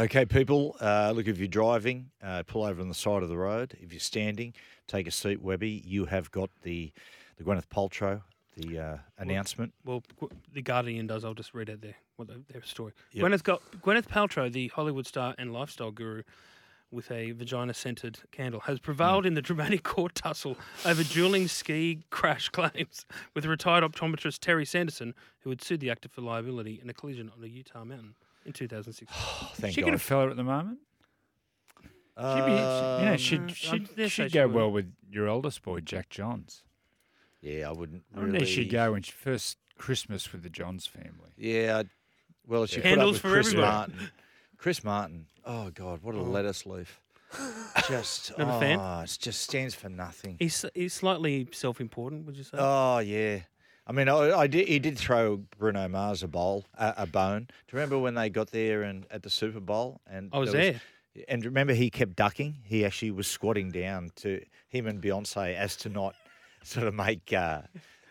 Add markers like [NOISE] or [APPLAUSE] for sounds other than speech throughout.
Okay, people, uh, look, if you're driving, uh, pull over on the side of the road. If you're standing, take a seat, Webby. You have got the, the Gwyneth Paltrow, the uh, announcement. Well, Gw- the Guardian does. I'll just read out their what the, their story. Yep. Gwyneth got Gwyneth Paltrow, the Hollywood star and lifestyle guru, with a vagina-scented candle, has prevailed in the dramatic court tussle over dueling ski crash claims with retired optometrist Terry Sanderson, who had sued the actor for liability in a collision on a Utah mountain in 2006. [SIGHS] Thank she God. got a fella at the moment. She'd be, Uh, yeah, she'd, um, she'd, dare say she'd she go would. well with your oldest boy, Jack Johns. yeah, I wouldn't I really. wonder she'd go when she first Christmas with the Johns family. Yeah, I'd- well, she Candles put for up with Chris everybody. Martin. Chris Martin. Oh God, what a lettuce leaf. [LAUGHS] Just Not a fan? oh, it just stands for nothing. He's he's slightly self-important, would you say? Oh yeah. I mean, I, I did. He did throw Bruno Mars a bowl, a, a bone. Do you remember when they got there and at the Super Bowl? And I was there. and remember, he kept ducking. He actually was squatting down to him and Beyonce as to not sort of make uh,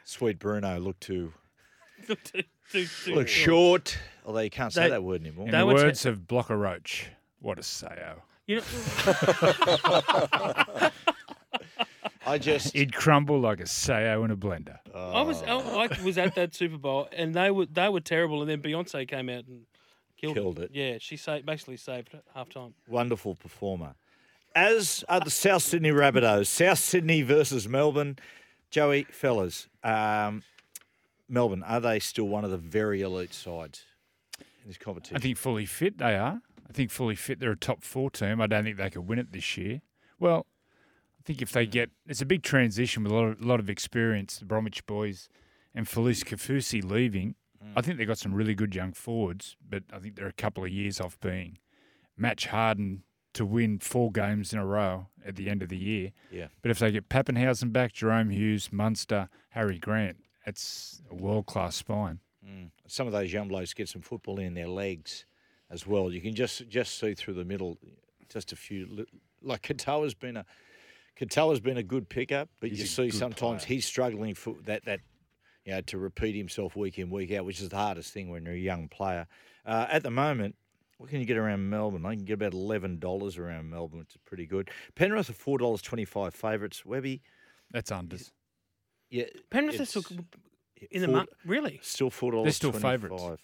sweet Bruno look too [LAUGHS] Too- too- too look short. short. Although you can't say They- that word anymore. In They the were ta- words of Blocker Roach, what a sayo. You know, [LAUGHS] [LAUGHS] I just [LAUGHS] He'd crumble like a sayo in a blender. I was I, I was at that Super Bowl and they were they were terrible, and then Beyonce came out and killed, Killed it. Yeah, she saved, basically saved it half time. wonderful performer. As are the South Sydney Rabbitohs. South Sydney versus Melbourne. Joey, fellas, um, Melbourne, are they still one of the very elite sides in this competition? I think fully fit they are. I think fully fit they're a top four team. I don't think they could win it this year. Well, I think if they get it's a big transition with a lot of, lot of experience, the Bromwich boys and Felise Kaufusi leaving. Hmm. I think they've got some really good young forwards, but I think they're a couple of years off being match hardened to win four games in a row at the end of the year. Yeah. But if they get Papenhuyzen back, Jahrome Hughes, Munster, Harry Grant, that's a world class spine. Hmm. Some of those young blokes get some football in their legs as well. You can just just see through the middle, just a few. Like Katoa's been a Katoa's been a good pickup, but He's you see sometimes player. he's struggling for that that you know to repeat himself week in week out, which is the hardest thing when you're a young player. Uh, at the moment, what can you get around Melbourne? I can get about eleven dollars around Melbourne, which is pretty good. Penrith are four dollars twenty five favourites. Webby, That's unders. yeah, Penrith are it's still in the four- month. Really? still four dollars. They're still favourites.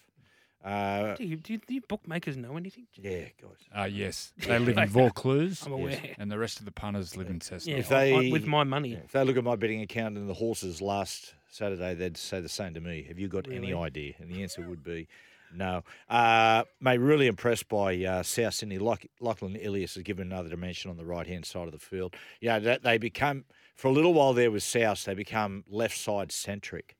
Uh, Do you, do, you, do you bookmakers know anything? yeah, guys. Uh, yes, [LAUGHS] they live in [LAUGHS] Vaucluse, I'm aware. [LAUGHS] and the rest of the punters live in Cessna. Yeah, If I- I- with my money. Yeah, if they look at my betting account and the horses last Saturday, they'd say the same to me. Have you got any idea? And the answer would be no. Uh, mate, really impressed by uh, South Sydney. Like Lachlan Ilias has given another dimension on the right hand side of the field. Yeah, that they become for a little while there with South, they become left side centric.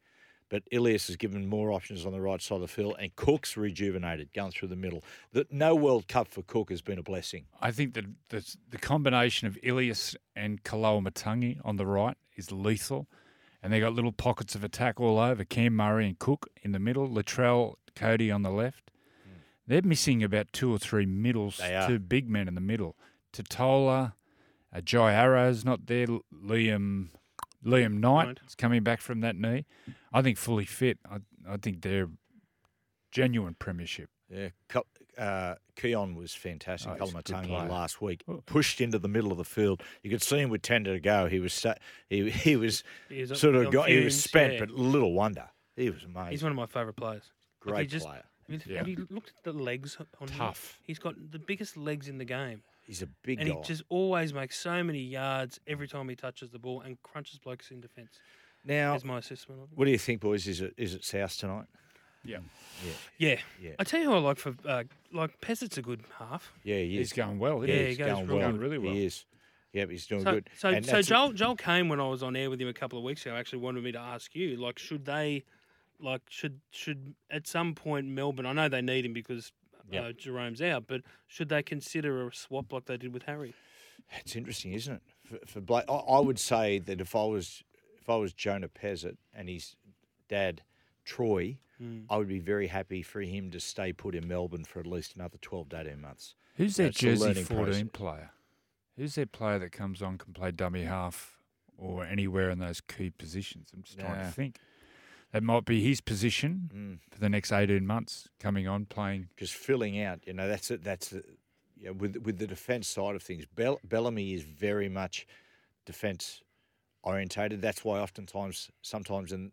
But Ilias has given more options on the right side of the field, and Cook's rejuvenated, going through the middle. The, no World Cup for Cook has been a blessing. I think that the, the combination of Ilias and Koloamatangi on the right is lethal, and they've got little pockets of attack all over. Cam Murray and Cook in the middle, Latrell, Cody on the left. They're missing about two or three middles, two big men in the middle. Tatola, uh, Jai Arrow's not there. Liam Liam Knight Knight. is coming back from that knee. I think fully fit. I, I think they're genuine premiership. Yeah, uh, Keaon was fantastic. Oh, he's a good Koloamatangi last week Oh. pushed into the middle of the field. You could see him with ten to go. He was sta- he [LAUGHS] he was He sort of got, he was spent, yeah. but little wonder he was amazing. He's one of my favourite players. Like, he Great just- player. Have you, Yeah. have you looked at the legs on him? Tough. He's got the biggest legs in the game. He's a big guy. and guy. he just always makes so many yards every time he touches the ball and crunches blokes in defence. now, That's my assessment what do you think, boys? Is it is it South tonight? Yeah. Yeah. Yeah. I tell you who I like for uh, like Pezet's a good half. Yeah, he He's going well. isn't Yeah, he? he goes going real well. good. really well. He is. Yep, he's doing So, good. so, And so that's- Joel Joel came when I was on air with him a couple of weeks ago, actually wanted me to ask you, like, should they, like, should should at some point Melbourne? I know they need him because Yep. uh, Jerome's out. But should they consider a swap like they did with Harry? It's interesting, isn't it? For, for Blake, I, I would say that if I was if I was Jonah Pezet and his dad Troy, Hmm. I would be very happy for him to stay put in Melbourne for at least another twelve to eighteen months. Who's their That's Jersey 14 process. player? Who's their player that comes on, can play dummy half or anywhere in those key positions? I'm just trying Nah. to think. That might be his position Mm. for the next 18 months, coming on, playing. Because filling out, you know, that's it. That's it. Yeah, with with the defence side of things, Bell, Bellamy is very much defence orientated. That's why oftentimes, sometimes, in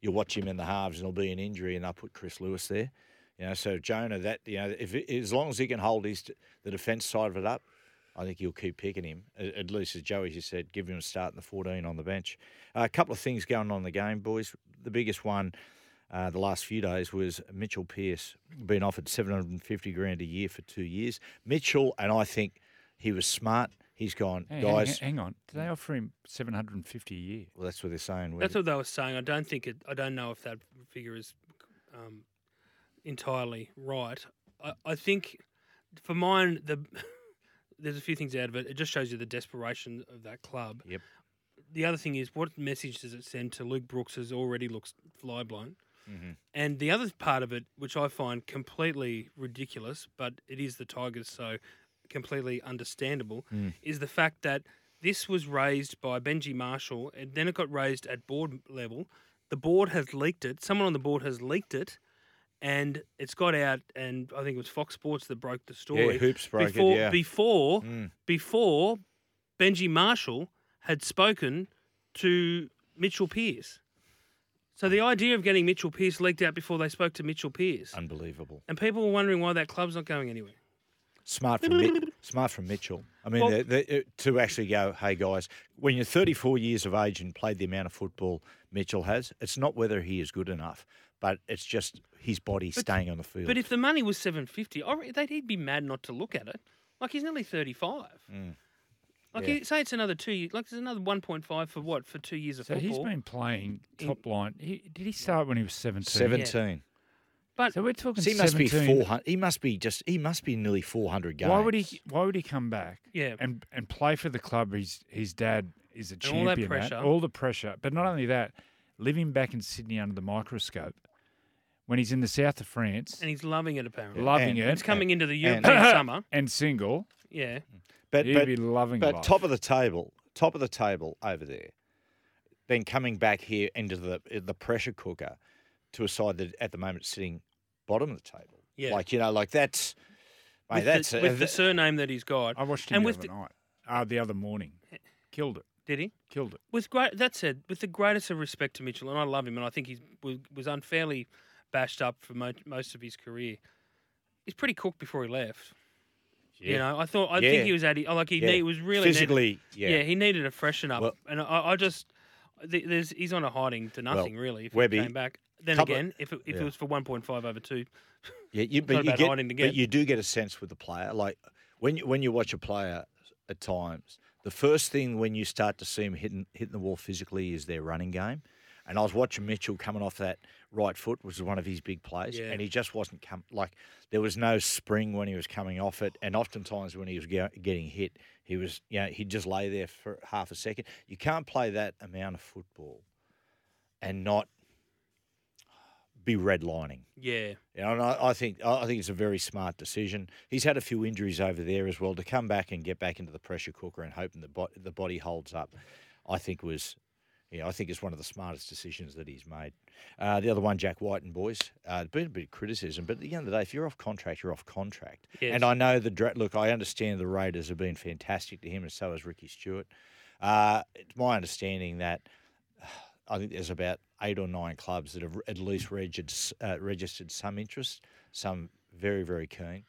you'll watch him in the halves and there'll be an injury, and they'll put Chris Lewis there. You know, so Jonah, that you know, if as long as he can hold his the defence side of it up, I think you'll keep picking him. At, at least, as Joey just said, give him a start in the 14 on the bench. Uh, a couple of things going on in the game, boys. The biggest one uh, the last few days was Mitchell Pearce being offered 750 grand a year for two years. Mitchell, and I think he was smart. He's gone, Hey, guys. hang, hang on. Do they offer him 750 a year? Well, that's what they're saying. That's what they were saying. I don't think it. I don't know if that figure is um, entirely right. I, I think for mine, the there's a few things out of it. It just shows you the desperation of that club. Yep. The other thing is, what message does it send to Luke Brooks, who already looks fly blown? Mm-hmm. And the other part of it, which I find completely ridiculous, but it is the Tigers, so completely understandable, Mm. is the fact that this was raised by Benji Marshall and then it got raised at board level. The board has leaked it. Someone on the board has leaked it. And it's got out, and I think it was Fox Sports that broke the story. Yeah, Hoops broke it, before, yeah. Before, Mm. before Benji Marshall had spoken to Mitchell Pearce. So the idea of getting Mitchell Pearce leaked out before they spoke to Mitchell Pearce, Unbelievable. and people were wondering why that club's not going anywhere. Smart from Mi- [LAUGHS] smart from Mitchell. I mean, Well- they- they- uh, to actually go, hey guys, when you're 34 years of age and played the amount of football Mitchell has, it's not whether he is good enough, but it's just his body staying on the field. But if the money was seven fifty, they'd he'd be mad not to look at it. Like he's nearly thirty five. Like Mm. Yeah. he, say it's another two years. Like there's another one point five for what for two years of So he's been playing In- top line. He, did he start when he was 17? 17. but So we're talking So he must be 17. 400. He must be just. He must be nearly 400 games. Why would he? Why would he come back? Yeah. and and play for the club. His his dad is a And all that champion. at, pressure. all the pressure, but not only that, living back in Sydney under the microscope, when he's in the south of France, and he's loving it apparently. loving And- it, it's coming into the and- European [LAUGHS] summer. and single, Yeah. But he'd but, be loving but life. top of the table, top of the table over there. Then coming back here into the the pressure cooker to a side that at the moment is sitting bottom of the table. Yeah. Like you know, like that's. Mate, With, that's the, a- with the surname that he's got. I watched him and the with other the- night, uh, the other morning, killed it, Did he? killed it. With great, that said, with the greatest of respect to Mitchell, and I love him, and I think he was, was unfairly bashed up for mo- most of his career. He's pretty cooked before he left. You know, I thought I Yeah. think he was at. Like he yeah, need, was really physically. yeah. he needed a freshen up, Well- and I, I just there's he's on a hiding to nothing really. If Webby, he came back, then couple again, if it, if yeah. it was for one point five over two, Yeah, you, [LAUGHS] but you get, but you do get a sense with the player. Like when you, when you watch a player at times, the first thing when you start to see him hitting hitting the wall physically is their running game. And I was watching Mitchell coming off that right foot, which was one of his big plays, Yeah. and he just wasn't come like there was no spring when he was coming off it, and oftentimes when he was go, getting hit, he was you know he'd just lay there for half a second. You can't play that amount of football and not be redlining. yeah, You know, and I, I think I I think it's a very smart decision. He's had a few injuries over there as well. To come back and get back into the pressure cooker and hoping the bo- the body holds up, I think was, yeah, I think it's one of the smartest decisions that he's made. Uh, the other one, Jack Wighton and boys, uh, been a bit of criticism, but at the end of the day, if you're off contract, you're off contract. Yes. And I know the dra- look. I understand the Raiders have been fantastic to him, and so has Ricky Stuart. Uh, it's my understanding that [SIGHS] I think there's about eight or nine clubs that have at least registered, uh, registered some interest, some very, very keen.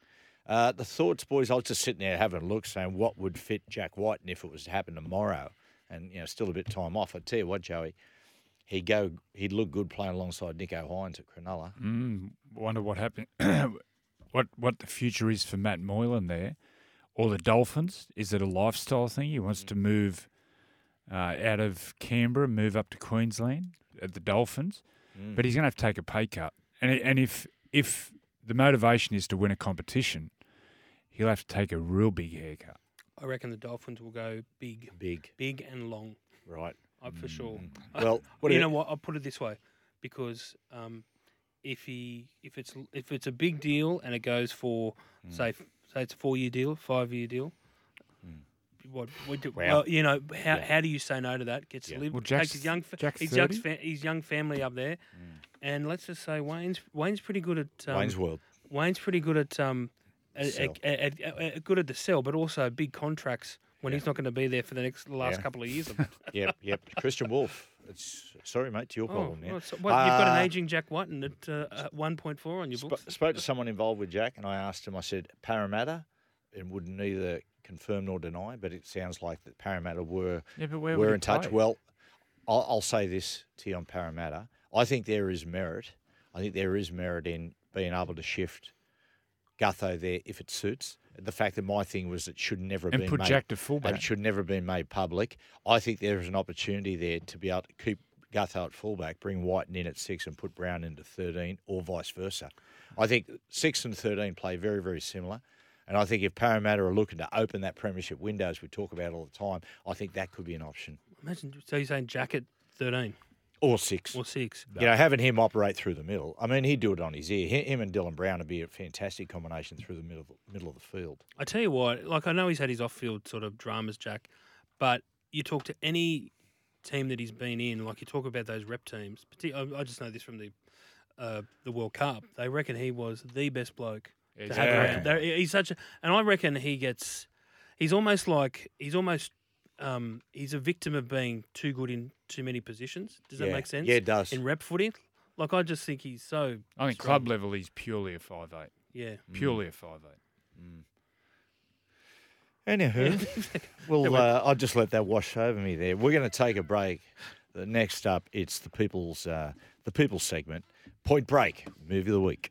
Uh, the thoughts, boys, I was just sitting there having a look, saying what would fit Jack Wighton, and if it was to happen tomorrow, and you know, still a bit of time off. I tell you what, Joey, he'd go, he'd look good playing alongside Nicho Hynes at Cronulla. Mm, wonder what happened. [COUGHS] what what the future is for Matt Moylan there, or the Dolphins? Is it a lifestyle thing? He wants to move uh, out of Canberra, move up to Queensland at the Dolphins, Mm. but he's going to have to take a pay cut. And and if if the motivation is to win a competition, he'll have to take a real big haircut. I reckon the Dolphins will go big, Big, big and long, right? uh, for sure. [LAUGHS] Well, what you do know what? I'll put it this way, because um, if he if it's if it's a big deal and it goes for Hmm. say say it's a four year deal, five year deal. What, what do, Wow. well, you know, how, Yeah. how do you say no to that? Gets Yeah. to live, Well, takes his young, Jack's his young, fa- his young family up there, and let's just say Wayne's Wayne's pretty good at um, Wayne's World. Wayne's pretty good at um, at, Sell. at, at, at- at- good at the sell, but also big contracts when he's not going to be there for the next last Yeah. couple of years. [LAUGHS] Yep, yep. Kristian Woolf. It's sorry, mate. It's your oh, problem now. well, so what, you've got Uh, an aging Jack Wighton at uh, at one point four on your Sp- books. spoke to someone involved with Jack, and I asked him. I said Parramatta, and would neither confirm nor deny, but it sounds like that Parramatta were Yeah, were in touch. play? Well, I'll, I'll say this to you on Parramatta. I think there is merit. I think there is merit in being able to shift Gutho there if it suits. The fact that my thing was it should never have and been put made, Jack to fullback. it should never have been made public. I think there is an opportunity there to be able to keep Gutho at fullback, bring Wighton in at six, and put Brown into thirteen, or vice versa. I think six and thirteen play very, very similar. And I think if Parramatta are looking to open that premiership window, as we talk about all the time, I think that could be an option. Imagine, so you're saying Jack at thirteen Or six. or six? You know, having him operate through the middle. I mean, he'd do it on his ear. Him and Dylan Brown would be a fantastic combination through the middle of the, middle of the field. I tell you what, like I know he's had his off-field sort of dramas, Jack, but you talk to any team that he's been in, like you talk about those rep teams. partic- I I just know this from the uh, the World Cup. They reckon he was the best bloke. Yeah, to he's have around. He's such a, and I reckon he gets. He's almost like he's almost. Um, he's a victim of being too good in too many positions. Does that Yeah. make sense? Yeah, it does. In rep footy, like I just think he's so. I think strong. club level, he's purely a five eight. Yeah. Purely a five eight. Anywho, [LAUGHS] well, uh, I'll just let that wash over me there. We're going to take a break. The next up, it's the people's uh, the people's segment. Point break, movie of the week.